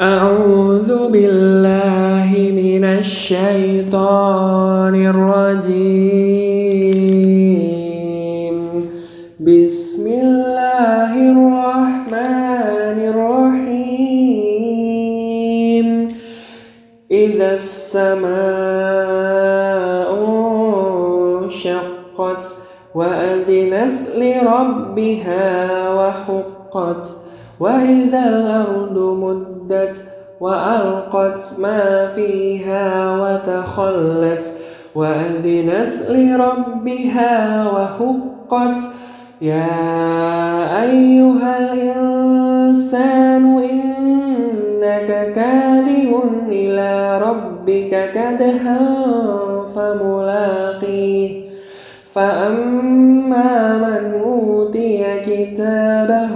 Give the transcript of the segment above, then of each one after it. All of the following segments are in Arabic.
أعوذ بالله من الشيطان الرجيم. بسم الله الرحمن الرحيم. إذا السماء انشقت وأذنت لربها وحقت وإذا الأرض مدت وألقت ما فيها وتخلت وأذنت لربها وحقت يا أيها الإنسان إنك كاره إلى ربك كدها فملاقيه. فأما من أوتي كتابه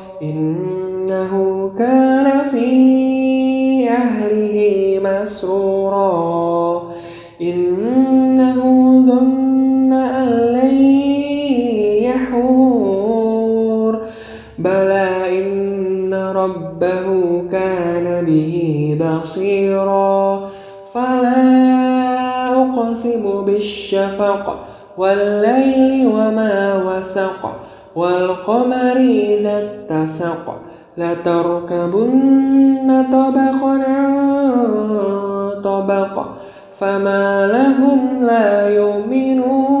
إنه كان في أهله مسرورا. إنه ظن أن لن يحور. بلى إن ربه كان به بصيرا. فلا أقسم بالشفق والليل وما وسق. والقمر إذا اتسق لتركبن طبقا عن طبق فما لهم لا يؤمنون.